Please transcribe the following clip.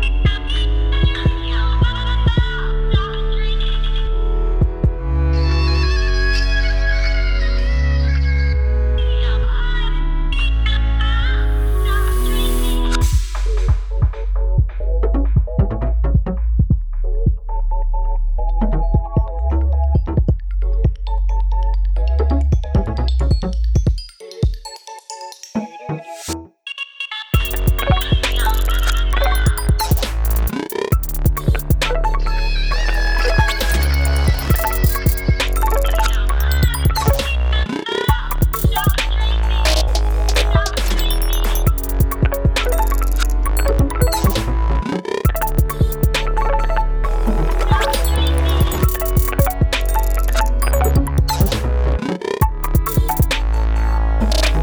you Пока.